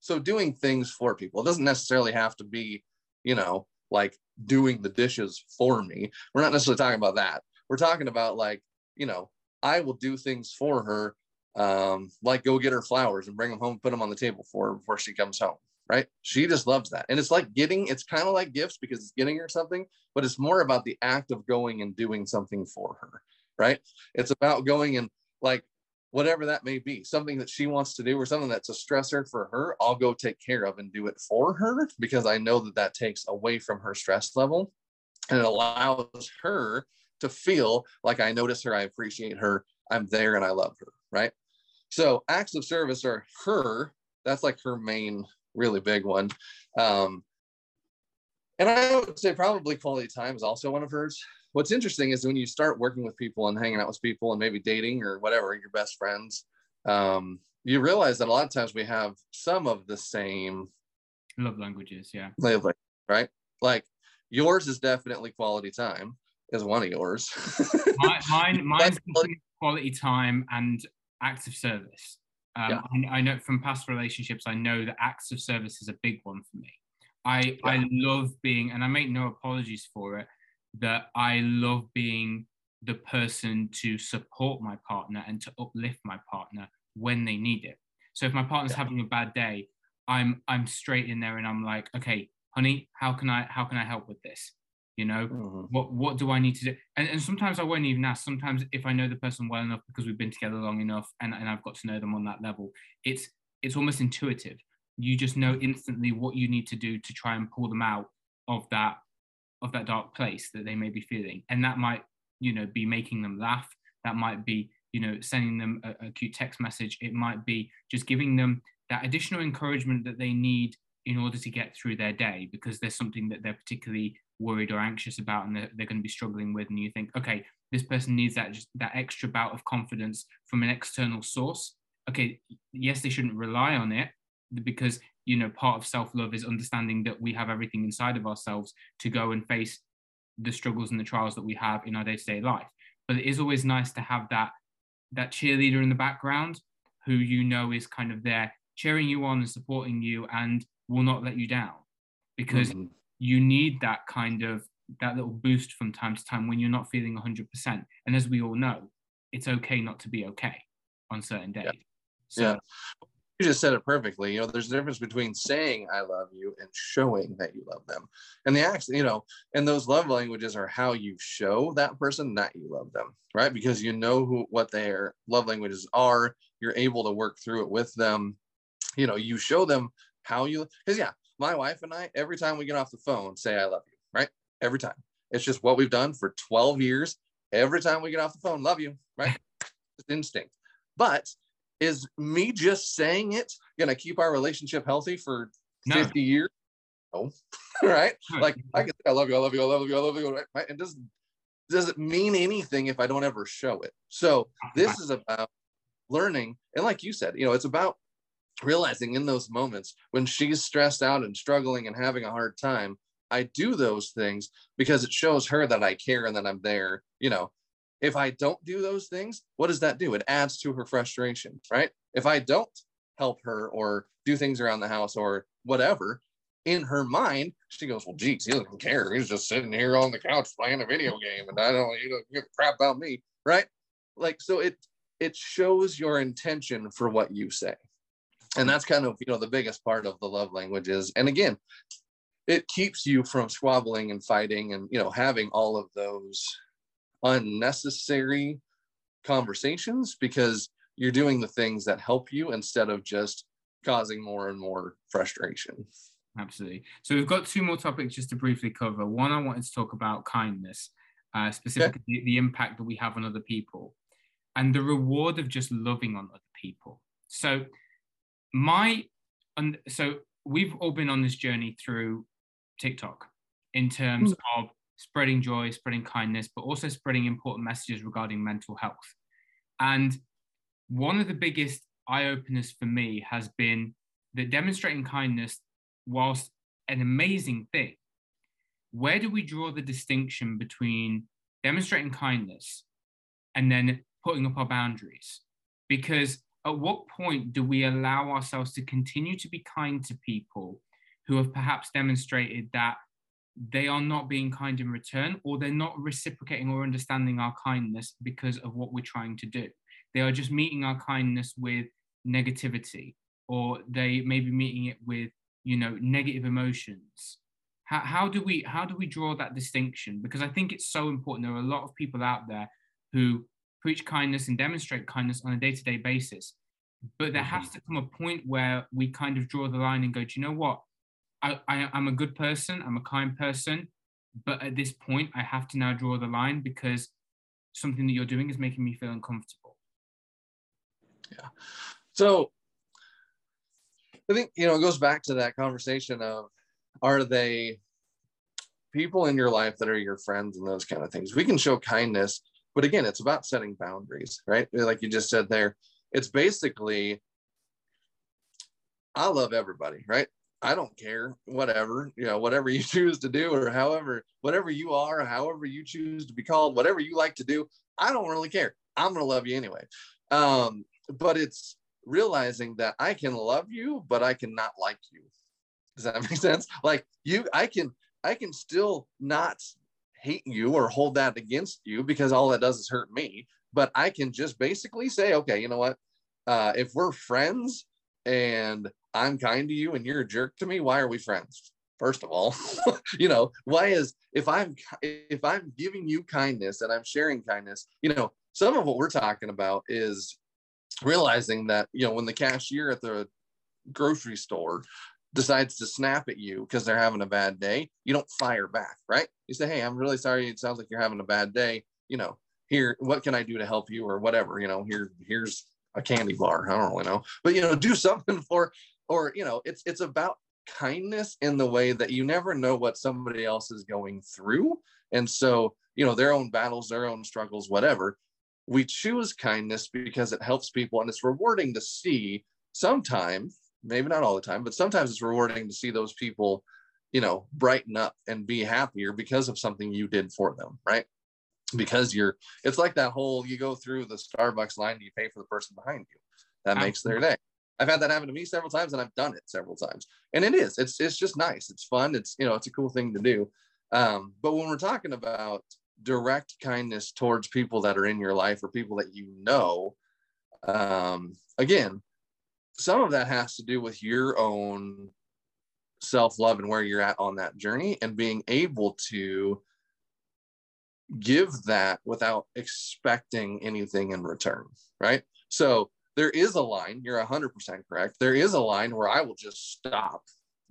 so doing things for people. It doesn't necessarily have to be you know like doing the dishes for me. We're not necessarily talking about that. We're talking about like you know i will do things for her um, like go get her flowers and bring them home put them on the table for her before she comes home right? She just loves that. And it's like getting it's kind of like gifts because it's getting her something but it's more about the act of going and doing something for her right? It's about going and like whatever that may be, something that she wants to do or something that's a stressor for her, I'll go take care of and do it for her because I know that that takes away from her stress level and it allows her to feel like I notice her, I appreciate her, I'm there and I love her, right? So acts of service are her, that's like her main really big one. Um, and I would say probably quality time is also one of hers what's interesting is when you start working with people and hanging out with people and maybe dating or whatever your best friends um, you realize that a lot of times we have some of the same Love languages, yeah. wavelength, right like yours is definitely quality time is one of yours [LAUGHS] Mi- mine, mine's quality time and acts of service. Um, Yeah. I, I know from past relationships, I know that acts of service is a big one for me. I I love being, and I make no apologies for it, that I love being the person to support my partner and to uplift my partner when they need it. So if my partner's yeah. having a bad day, I'm I'm straight in there and I'm like, okay, honey, how can I how can I help with this? You know, mm-hmm. what what do I need to do? And, and sometimes I won't even ask. Sometimes if I know the person well enough because we've been together long enough and, and I've got to know them on that level, it's it's almost intuitive. You just know instantly what you need to do to try and pull them out of that of that dark place that they may be feeling. And that might, you know, be making them laugh. That might be, you know, sending them a, a cute text message. It might be just giving them that additional encouragement that they need in order to get through their day because there's something that they're particularly worried or anxious about and they're, they're going to be struggling with and you think okay this person needs that just that extra bout of confidence from an external source okay yes they shouldn't rely on it because you know part of self-love is understanding that we have everything inside of ourselves to go and face the struggles and the trials that we have in our day-to-day life. But it is always nice to have that that cheerleader in the background who you know is kind of there cheering you on and supporting you and will not let you down. Because mm-hmm. you need that kind of that little boost from time to time when you're not feeling 100% and as we all know it's okay not to be okay on certain days. Yeah. So, yeah you just said it perfectly. You know, there's a difference between saying I love you and showing that you love them. And the action, you know, and those love languages are how you show that person that you love them, right? Because you know who what their love languages are. You're able to work through it with them. You know, you show them how you because yeah, my wife and I, every time we get off the phone, say I love you, right? Every time. It's just what we've done for 12 years. Every time we get off the phone, love you, right? [LAUGHS] It's instinct. But is me just saying it gonna keep our relationship healthy for no. 50 years? No, [LAUGHS] right? Like I can say I love you, I love you, I love you, I love you, right? It doesn't does it mean anything if I don't ever show it? So this is about learning, and like you said, you know, it's about realizing in those moments when she's stressed out and struggling and having a hard time, I do those things because it shows her that I care and that I'm there, you know, if I don't do those things, what does that do? It adds to her frustration, right? If I don't help her or do things around the house or whatever, in her mind, she goes, Well, geez, he doesn't care. He's just sitting here on the couch playing a video game and I don't, you don't give a crap about me, right? Like, so it, it shows your intention for what you say. And that's kind of, you know, the biggest part of the love languages. And again, it keeps you from squabbling and fighting and, you know, having all of those unnecessary conversations because you're doing the things that help you instead of just causing more and more frustration. Absolutely. So we've got two more topics just to briefly cover. One, I wanted to talk about kindness, uh, specifically okay. the impact that we have on other people and the reward of just loving on other people. So my, and so we've all been on this journey through TikTok in terms mm. of spreading joy, spreading kindness, but also spreading important messages regarding mental health. And one of the biggest eye openers for me has been that demonstrating kindness, whilst an amazing thing, where do we draw the distinction between demonstrating kindness and then putting up our boundaries? Because at what point do we allow ourselves to continue to be kind to people who have perhaps demonstrated that they are not being kind in return or they're not reciprocating or understanding our kindness because of what we're trying to do. They are just meeting our kindness with negativity or they may be meeting it with, you know, negative emotions. How, how do we how do we draw that distinction? Because I think it's so important. There are a lot of people out there who preach kindness and demonstrate kindness on a day-to-day basis. But there has mm-hmm. to come a point where we kind of draw the line and go, do you know what? I, I I'm a good person. I'm a kind person, but at this point, I have to now draw the line because something that you're doing is making me feel uncomfortable. Yeah. So I think you know it goes back to that conversation of are they people in your life that are your friends and those kind of things. We can show kindness, but again, it's about setting boundaries, right? Like you just said there, it's basically I love everybody, right? I don't care, whatever, you know, whatever you [LAUGHS] choose to do, or however, whatever you are, however you choose to be called, whatever you like to do, I don't really care. I'm going to love you anyway. Um, but it's realizing that I can love you, but I cannot like you. Does that [LAUGHS] make sense? Like you, I can, I can still not hate you or hold that against you because all that does is hurt me. But I can just basically say, okay, you know what? uh, if we're friends and I'm kind to you and you're a jerk to me, why are we friends? First of all, [LAUGHS] you know, why is if I'm if I'm giving you kindness and I'm sharing kindness, you know, some of what we're talking about is realizing that, you know, when the cashier at the grocery store decides to snap at you because they're having a bad day, you don't fire back, right? You say, Hey, I'm really sorry. It sounds like you're having a bad day. You know, here, what can I do to help you or whatever? You know, here, here's a candy bar. I don't really know, but you know, do something [LAUGHS] for, or you know, it's it's about kindness in the way that you never know what somebody else is going through, and so you know, their own battles, their own struggles, whatever. We choose kindness because it helps people, and it's rewarding to see. Sometimes, maybe not all the time, but sometimes it's rewarding to see those people, you know, brighten up and be happier because of something you did for them, right? Because you're it's like that whole you go through the starbucks line and you pay for the person behind you. That makes their day. I've had that happen to me several times and i've done it several times. And it is it's it's just nice. It's fun. It's you know it's a cool thing to do. Um, but when we're talking about direct kindness towards people that are in your life or people that you know um, again some of that has to do with your own self-love and where you're at on that journey and being able to give that without expecting anything in return, right? So there is a line, you're 100% correct. There is a line where I will just stop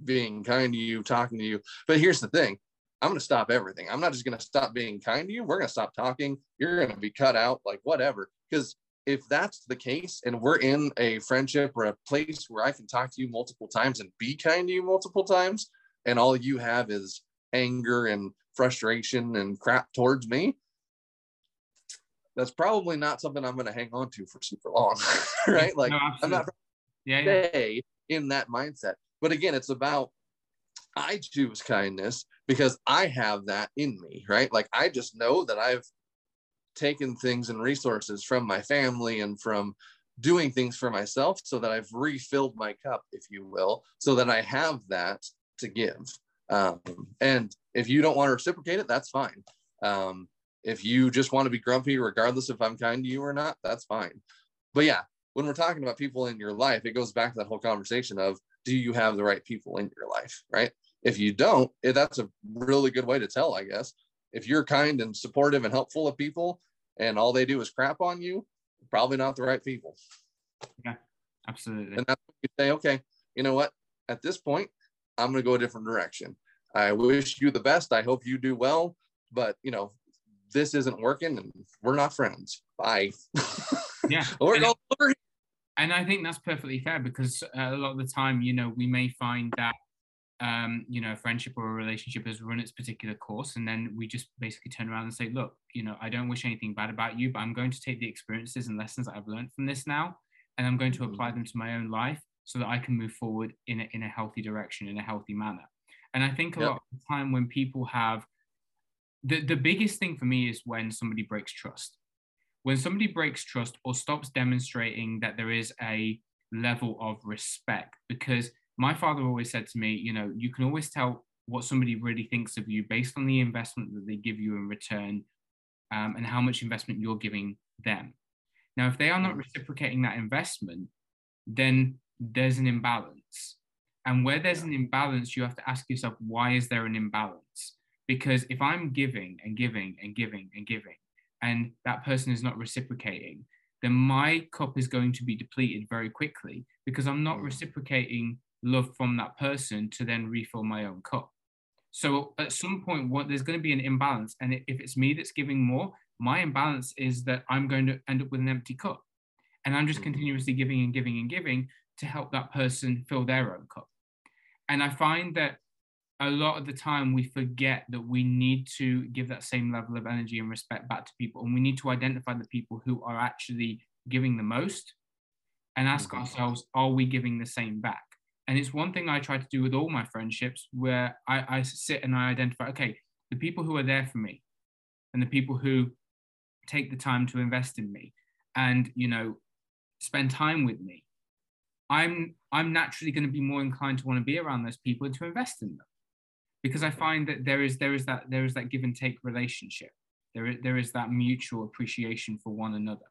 being kind to you, talking to you. But here's the thing I'm going to stop everything. I'm not just going to stop being kind to you. We're going to stop talking. You're going to be cut out, like whatever. Because if that's the case and we're in a friendship or a place where I can talk to you multiple times and be kind to you multiple times, and all you have is anger and frustration and crap towards me, that's probably not something I'm going to hang on to for super long, [LAUGHS] right? Like no, I'm not yeah, yeah. in that mindset. But again, it's about I choose kindness because I have that in me, right? Like I just know that I've taken things and resources from my family and from doing things for myself so that I've refilled my cup, if you will, so that I have that to give. Um, and if you don't want to reciprocate it, that's fine. Um, if you just want to be grumpy, regardless if I'm kind to you or not, that's fine. But yeah, when we're talking about people in your life, it goes back to that whole conversation of do you have the right people in your life, right? If you don't, eh, that's a really good way to tell, I guess. If you're kind and supportive and helpful of people and all they do is crap on you, probably not the right people. Yeah, absolutely. And that's when you say, okay, you know what? At this point, I'm going to go a different direction. I wish you the best. I hope you do well. But, you know, this isn't working and we're not friends. Bye. Yeah. [LAUGHS] we're and, going and I think that's perfectly fair because a lot of the time, you know, we may find that, um, you know, a friendship or a relationship has run its particular course. And then we just basically turn around and say, look, you know, I don't wish anything bad about you, but I'm going to take the experiences and lessons that I've learned from this now and I'm going to apply mm-hmm. them to my own life so that I can move forward in a, in a healthy direction, in a healthy manner. And I think a yep. lot of the time when people have the, the biggest thing for me is when somebody breaks trust. When somebody breaks trust or stops demonstrating that there is a level of respect, because my father always said to me, you know, you can always tell what somebody really thinks of you based on the investment that they give you in return um, and how much investment you're giving them. Now, if they are not mm. reciprocating that investment, then there's an imbalance. And where there's an imbalance, you have to ask yourself, why is there an imbalance? Because if I'm giving and giving and giving and giving, and that person is not reciprocating, then my cup is going to be depleted very quickly because I'm not mm. reciprocating love from that person to then refill my own cup. So at some point, what there's going to be an imbalance, and if it's me that's giving more, my imbalance is that I'm going to end up with an empty cup, and I'm just mm. continuously giving and giving and giving to help that person fill their own cup. And I find that a lot of the time we forget that we need to give that same level of energy and respect back to people. And we need to identify the people who are actually giving the most and ask mm-hmm. ourselves, are we giving the same back? And it's one thing I try to do with all my friendships where I, I sit and I identify, okay, the people who are there for me and the people who take the time to invest in me and, you know, spend time with me I'm I'm naturally going to be more inclined to want to be around those people and to invest in them because I find that there is there is that there is that give and take relationship. There is, there is that mutual appreciation for one another.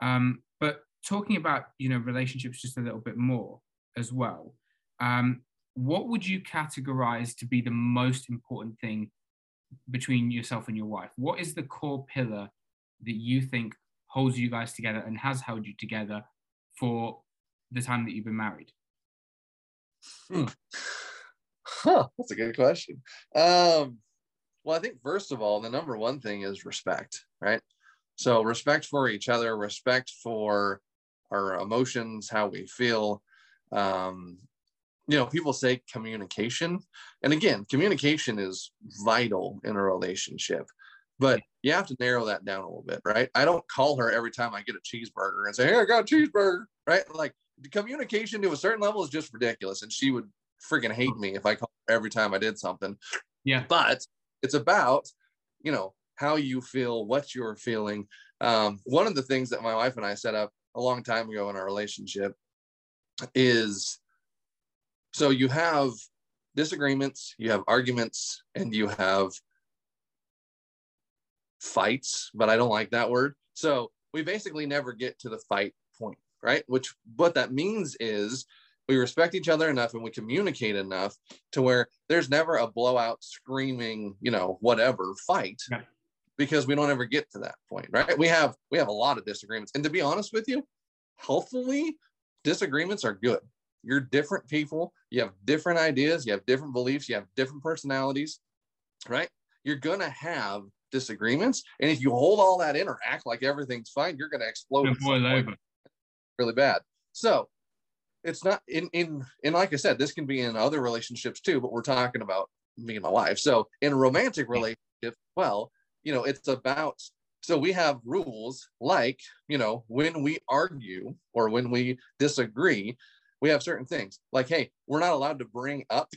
Um, but talking about you know relationships just a little bit more as well. Um, what would you categorize to be the most important thing between yourself and your wife? What is the core pillar that you think holds you guys together and has held you together for the time that you've been married? Hmm. Huh, that's a good question. Um, well, I think first of all, the number one thing is respect, right? So respect for each other, respect for our emotions, how we feel. Um, you know, people say communication, and again, communication is vital in a relationship. But you have to narrow that down a little bit, right? I don't call her every time I get a cheeseburger and say, "Hey, I got a cheeseburger," right? Like communication to a certain level is just ridiculous, and she would freaking hate me if I called her every time I did something. Yeah. But it's about, you know, how you feel, what you're feeling. Um, one of the things that my wife and I set up a long time ago in our relationship is so you have disagreements, you have arguments, and you have fights, but I don't like that word. So we basically never get to the fight right? Which what that means is we respect each other enough and we communicate enough to where there's never a blowout screaming, you know, whatever fight. Yeah. Because we don't ever get to that point, right? We have we have a lot of disagreements. And to be honest with you, healthfully, disagreements are good. You're different people, you have different ideas, you have different beliefs, you have different personalities, right? You're gonna have disagreements. And if you hold all that in or act like everything's fine, you're going to explode really bad. So it's not in, in, and like I said, this can be in other relationships too, but we're talking about me and my wife. So in a romantic relationship, well, you know, it's about, so we have rules like, you know, when we argue or when we disagree, we have certain things like, hey, we're not allowed to bring up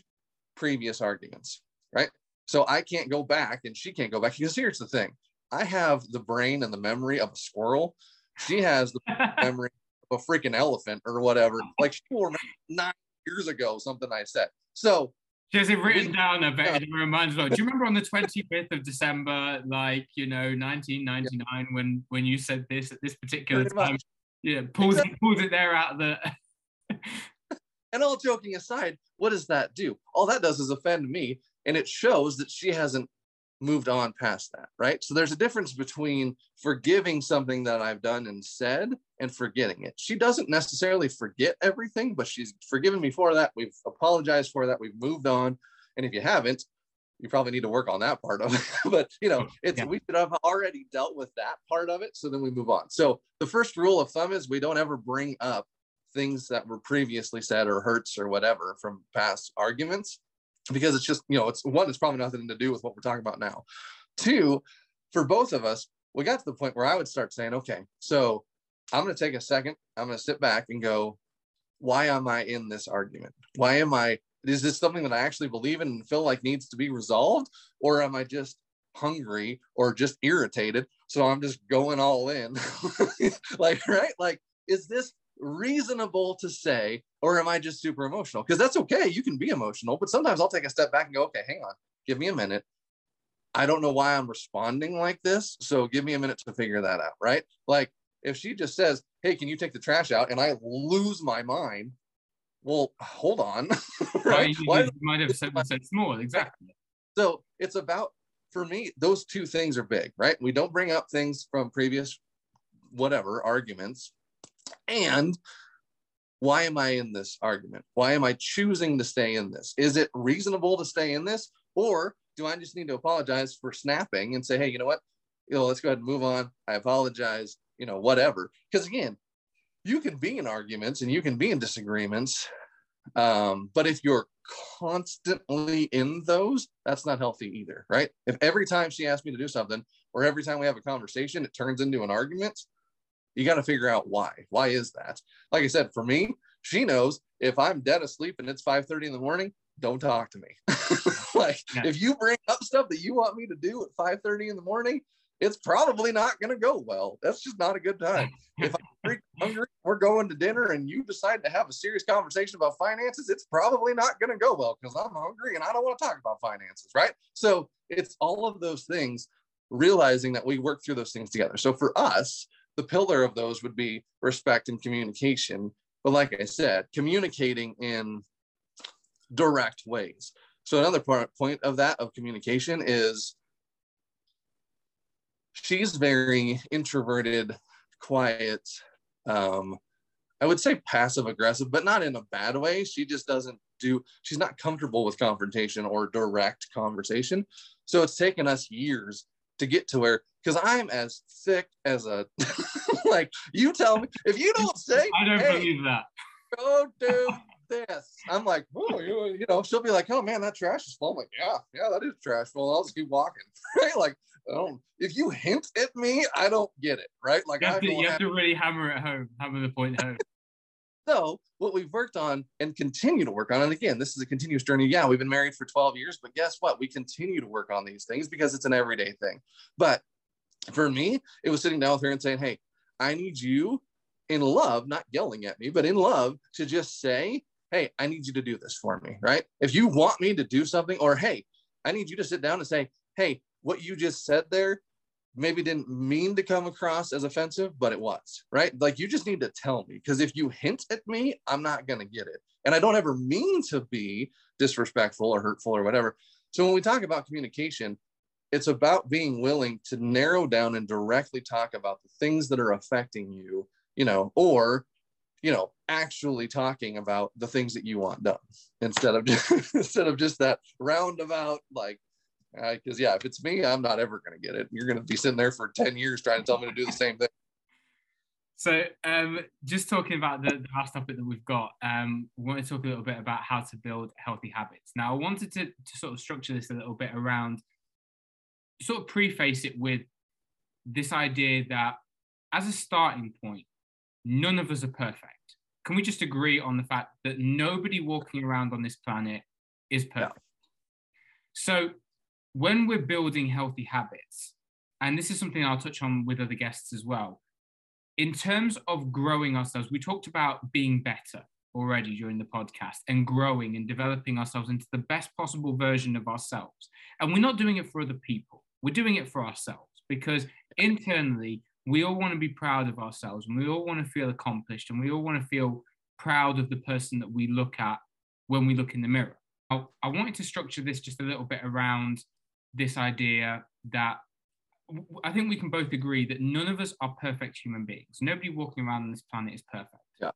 previous arguments, right? So I can't go back and she can't go back [LAUGHS] because here's the thing I have the brain and the memory of a squirrel. She has the [LAUGHS] memory a freaking elephant or whatever. [LAUGHS] Like she will remember nine years ago something I said. So she has it written we, down a bit. Yeah. It reminds me. Do you remember on the 25th of December, like you know, 1999, yeah. when when you said this at this particular Pretty time? Much. Yeah, pulls exactly. it, pulls it there out of the. [LAUGHS] and all joking aside, what does that do? All that does is offend me and it shows that she hasn't moved on past that, right? So there's a difference between forgiving something that I've done and said and forgetting it. She doesn't necessarily forget everything, but she's forgiven me for that. We've apologized for that. We've moved on. And if you haven't, you probably need to work on that part of it. [LAUGHS] but you know, oh, it's yeah. we should have already dealt with that part of it. So then we move on. So the first rule of thumb is we don't ever bring up things that were previously said or hurts or whatever from past arguments because it's just, you know, it's one, it's probably nothing to do with what we're talking about now. Two, for both of us, we got to the point where I would start saying, okay, so I'm going to take a second. I'm going to sit back and go, why am I in this argument? Why am I, is this something that I actually believe in and feel like needs to be resolved? Or am I just hungry or just irritated? So I'm just going all in. [LAUGHS] like, right? Like, is this reasonable to say, or am I just super emotional? Because that's okay. You can be emotional, but sometimes I'll take a step back and go, okay, hang on, give me a minute. I don't know why I'm responding like this. So give me a minute to figure that out. Right. Like if she just says, hey, can you take the trash out? And I lose my mind. Well, hold on. [LAUGHS] right. You, you might have said, said small. Exactly. So it's about, for me, those two things are big, right? We don't bring up things from previous whatever arguments and why am I in this argument? Why am I choosing to stay in this? Is it reasonable to stay in this? Or do I just need to apologize for snapping and say, hey, you know what? You know, let's go ahead and move on. I apologize, you know, whatever. Because again, you can be in arguments and you can be in disagreements. Um, but if you're constantly in those, that's not healthy either, right? If every time she asks me to do something or every time we have a conversation, it turns into an argument, you got to figure out why. Why is that? Like I said, for me, she knows if I'm dead asleep and it's 5:30 in the morning, don't talk to me. [LAUGHS] like yeah. if you bring up stuff that you want me to do at 5:30 in the morning, it's probably not going to go well. That's just not a good time. [LAUGHS] if I'm hungry, we're going to dinner, and you decide to have a serious conversation about finances, it's probably not going to go well because I'm hungry and I don't want to talk about finances, right? So it's all of those things, realizing that we work through those things together. So for us, the pillar of those would be respect and communication. But like I said, communicating in direct ways. So another part, point of that of communication is she's very introverted, quiet, um, I would say passive aggressive, but not in a bad way. She just doesn't do, she's not comfortable with confrontation or direct conversation. So it's taken us years to get to where, because I'm as thick as a, [LAUGHS] like, you tell me, if you don't [LAUGHS] say, I don't hey, believe that. Go do this. I'm like, oh, you, you know, she'll be like, oh man, that trash is full. I'm like, yeah, yeah, that is trash full. I'll just keep walking. [LAUGHS] right? Like, I don't, if you hint at me, I don't get it. Right? Like, you have, to, you have to really hammer it home, hammer the point home. So, what we've worked on and continue to work on, and again, this is a continuous journey. Yeah, we've been married for 12 years, but guess what? We continue to work on these things because it's an everyday thing. But for me, it was sitting down with her and saying, Hey, I need you in love, not yelling at me, but in love to just say, Hey, I need you to do this for me, right? If you want me to do something, or Hey, I need you to sit down and say, Hey, what you just said there maybe didn't mean to come across as offensive, but it was, right? Like you just need to tell me because if you hint at me, I'm not going to get it. And I don't ever mean to be disrespectful or hurtful or whatever. So when we talk about communication, it's about being willing to narrow down and directly talk about the things that are affecting you, you know, or you know, actually talking about the things that you want done instead of just, [LAUGHS] instead of just that roundabout like because uh, yeah, if it's me, I'm not ever going to get it. You're going to be sitting there for 10 years trying to tell me to do the same thing. So, um, just talking about the, the, last topic that we've got, um, we want to talk a little bit about how to build healthy habits. Now, I wanted to, to sort of structure this a little bit around, sort of preface it with this idea that as a starting point, none of us are perfect. Can we just agree on the fact that nobody walking around on this planet is perfect? Yeah. So, when we're building healthy habits, and this is something I'll touch on with other guests as well, in terms of growing ourselves, we talked about being better already during the podcast and growing and developing ourselves into the best possible version of ourselves. And we're not doing it for other people, we're doing it for ourselves because internally, we all want to be proud of ourselves and we all want to feel accomplished and we all want to feel proud of the person that we look at when we look in the mirror. I wanted to structure this just a little bit around this idea that I think we can both agree that none of us are perfect human beings. Nobody walking around on this planet is perfect. Yeah,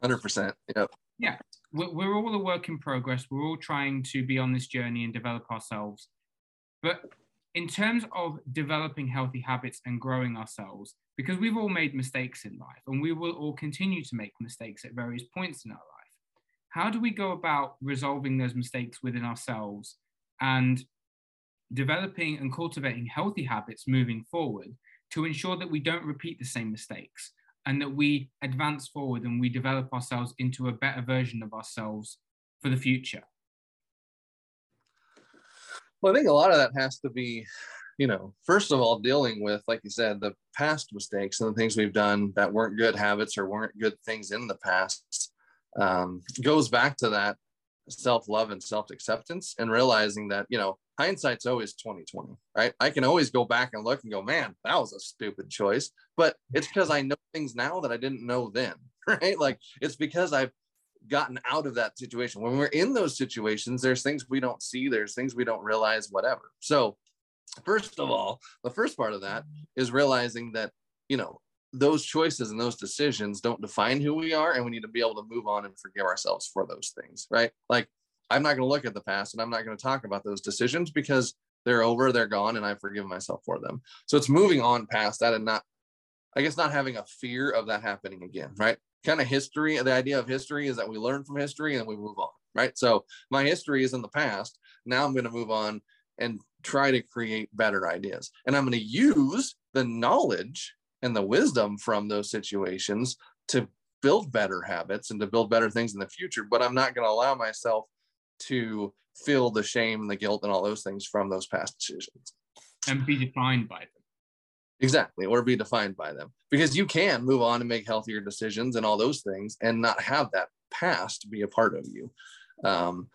hundred percent. Yep. Yeah, we're, we're all a work in progress. We're all trying to be on this journey and develop ourselves. But in terms of developing healthy habits and growing ourselves, because we've all made mistakes in life and we will all continue to make mistakes at various points in our life, how do we go about resolving those mistakes within ourselves and developing and cultivating healthy habits moving forward to ensure that we don't repeat the same mistakes and that we advance forward and we develop ourselves into a better version of ourselves for the future? Well, I think a lot of that has to be, you know, first of all, dealing with, like you said, the past mistakes and the things we've done that weren't good habits or weren't good things in the past. Um, goes back to that self love and self acceptance and realizing that, you know, hindsight's always 2020 right i can always go back and look and go man that was a stupid choice but it's because i know things now that i didn't know then [LAUGHS] right like it's because i've gotten out of that situation when we're in those situations there's things we don't see there's things we don't realize whatever so first of all the first part of that is realizing that you know those choices and those decisions don't define who we are and we need to be able to move on and forgive ourselves for those things right like I'm not going to look at the past and I'm not going to talk about those decisions because they're over, they're gone, and I forgive myself for them. So it's moving on past that and not, I guess, not having a fear of that happening again, right? Kind of history. The idea of history is that we learn from history and we move on, right? So my history is in the past. Now I'm going to move on and try to create better ideas. And I'm going to use the knowledge and the wisdom from those situations to build better habits and to build better things in the future. But I'm not going to allow myself to feel the shame, and the guilt, and all those things from those past decisions. And be defined by them. Exactly, or be defined by them. Because you can move on and make healthier decisions and all those things and not have that past be a part of you. Um,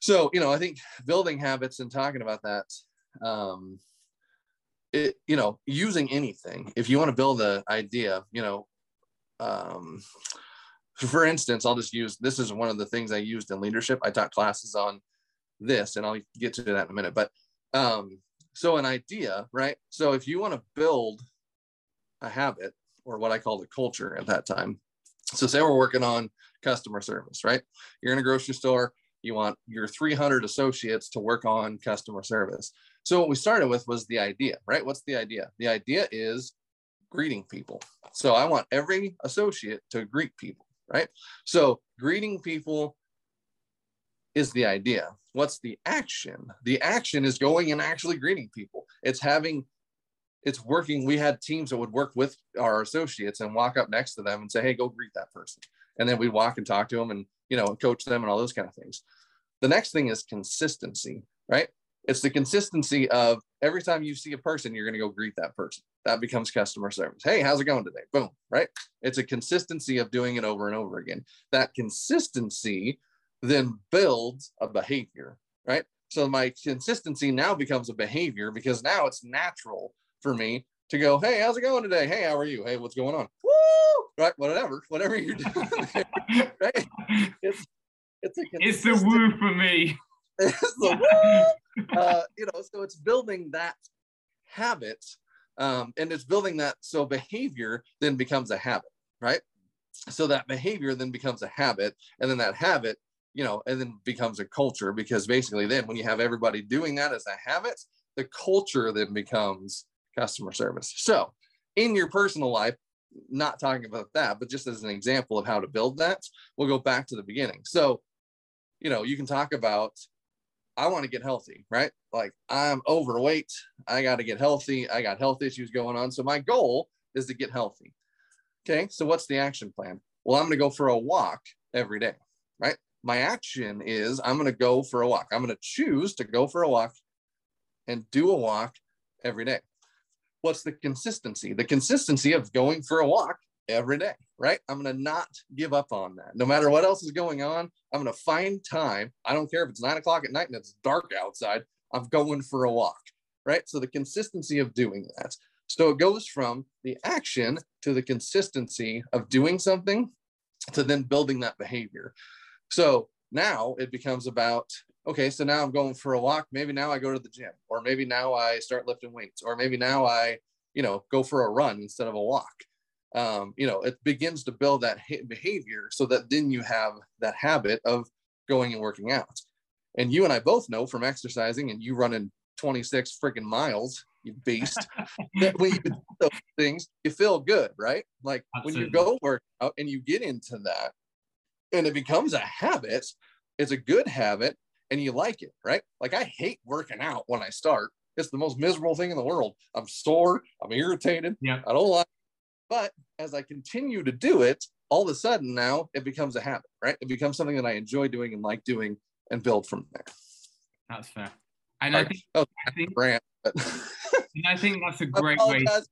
so, you know, I think building habits and talking about that, um, it, you know, using anything, if you want to build an idea, you know, um, for instance, I'll just use this is one of the things I used in leadership. I taught classes on this, and I'll get to that in a minute. But um, so an idea, right? So if you want to build a habit or what I called a culture at that time. So say we're working on customer service, right? You're in a grocery store, you want your 300 associates to work on customer service. So what we started with was the idea, right? What's the idea? The idea is greeting people. So I want every associate to greet people, right? So greeting people is the idea. What's the action? The action is going and actually greeting people. It's having, it's working. We had teams that would work with our associates and walk up next to them and say, hey, go greet that person. And then we'd walk and talk to them and, you know, coach them and all those kind of things. The next thing is consistency, right? It's the consistency of every time you see a person, you're going to go greet that person. That becomes customer service. Hey, how's it going today? Boom, right? It's a consistency of doing it over and over again. That consistency then builds a behavior, right? So my consistency now becomes a behavior because now it's natural for me to go, hey, how's it going today? Hey, how are you? Hey, what's going on? Woo! Right, whatever, whatever you're doing. [LAUGHS] right? It's it's a it's the woo for me. [LAUGHS] it's the woo. Uh, you know, so it's building that habit, um, and it's building that so behavior then becomes a habit, right? So that behavior then becomes a habit, and then that habit you know, and then becomes a culture because basically then when you have everybody doing that as a habit, the culture then becomes customer service. So in your personal life, not talking about that, but just as an example of how to build that, we'll go back to the beginning. So, you know, you can talk about, I want to get healthy, right? Like I'm overweight. I got to get healthy. I got health issues going on. So my goal is to get healthy. Okay. So what's the action plan? Well, I'm going to go for a walk every day, right? My action is I'm going to go for a walk. I'm going to choose to go for a walk and do a walk every day. What's the consistency? The consistency of going for a walk every day, right? I'm going to not give up on that. No matter what else is going on, I'm going to find time. I don't care if it's nine o'clock at night and it's dark outside, I'm going for a walk, right? So the consistency of doing that. So it goes from the action to the consistency of doing something to then building that behavior. So now it becomes about okay, so now I'm going for a walk. Maybe now I go to the gym, or maybe now I start lifting weights, or maybe now I, you know, go for a run instead of a walk. Um, you know, it begins to build that behavior so that then you have that habit of going and working out. And you and I both know from exercising and you running 26 freaking miles, you beast, [LAUGHS] that when you do those things, you feel good, right? Like Absolutely. when you go work out and you get into that, and it becomes a habit, it's a good habit and you like it, right? Like I hate working out when I start. It's the most miserable thing in the world. I'm sore, I'm irritated. Yeah. I don't like it. But as I continue to do it, all of a sudden now it becomes a habit, right? It becomes something that I enjoy doing and like doing and build from there. That's fair. And I think, oh, I think, brand, but... [LAUGHS] and I think that's a great way. To,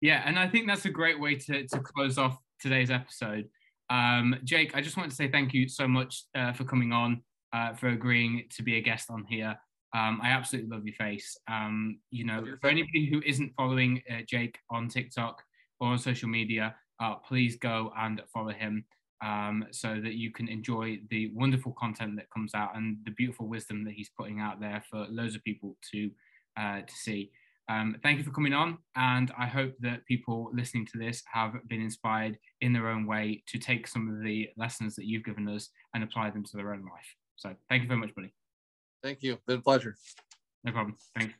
yeah, and I think that's a great way to, to close off today's episode. Um, Jake, I just want to say thank you so much uh, for coming on, uh, for agreeing to be a guest on here. Um, I absolutely love your face. Um, you know, for anybody who isn't following uh, Jake on TikTok or on social media, uh, please go and follow him um, so that you can enjoy the wonderful content that comes out and the beautiful wisdom that he's putting out there for loads of people to uh, to see. Um, thank you for coming on, and I hope that people listening to this have been inspired in their own way to take some of the lessons that you've given us and apply them to their own life. So, thank you very much, buddy. Thank you. Been a pleasure. No problem. Thanks.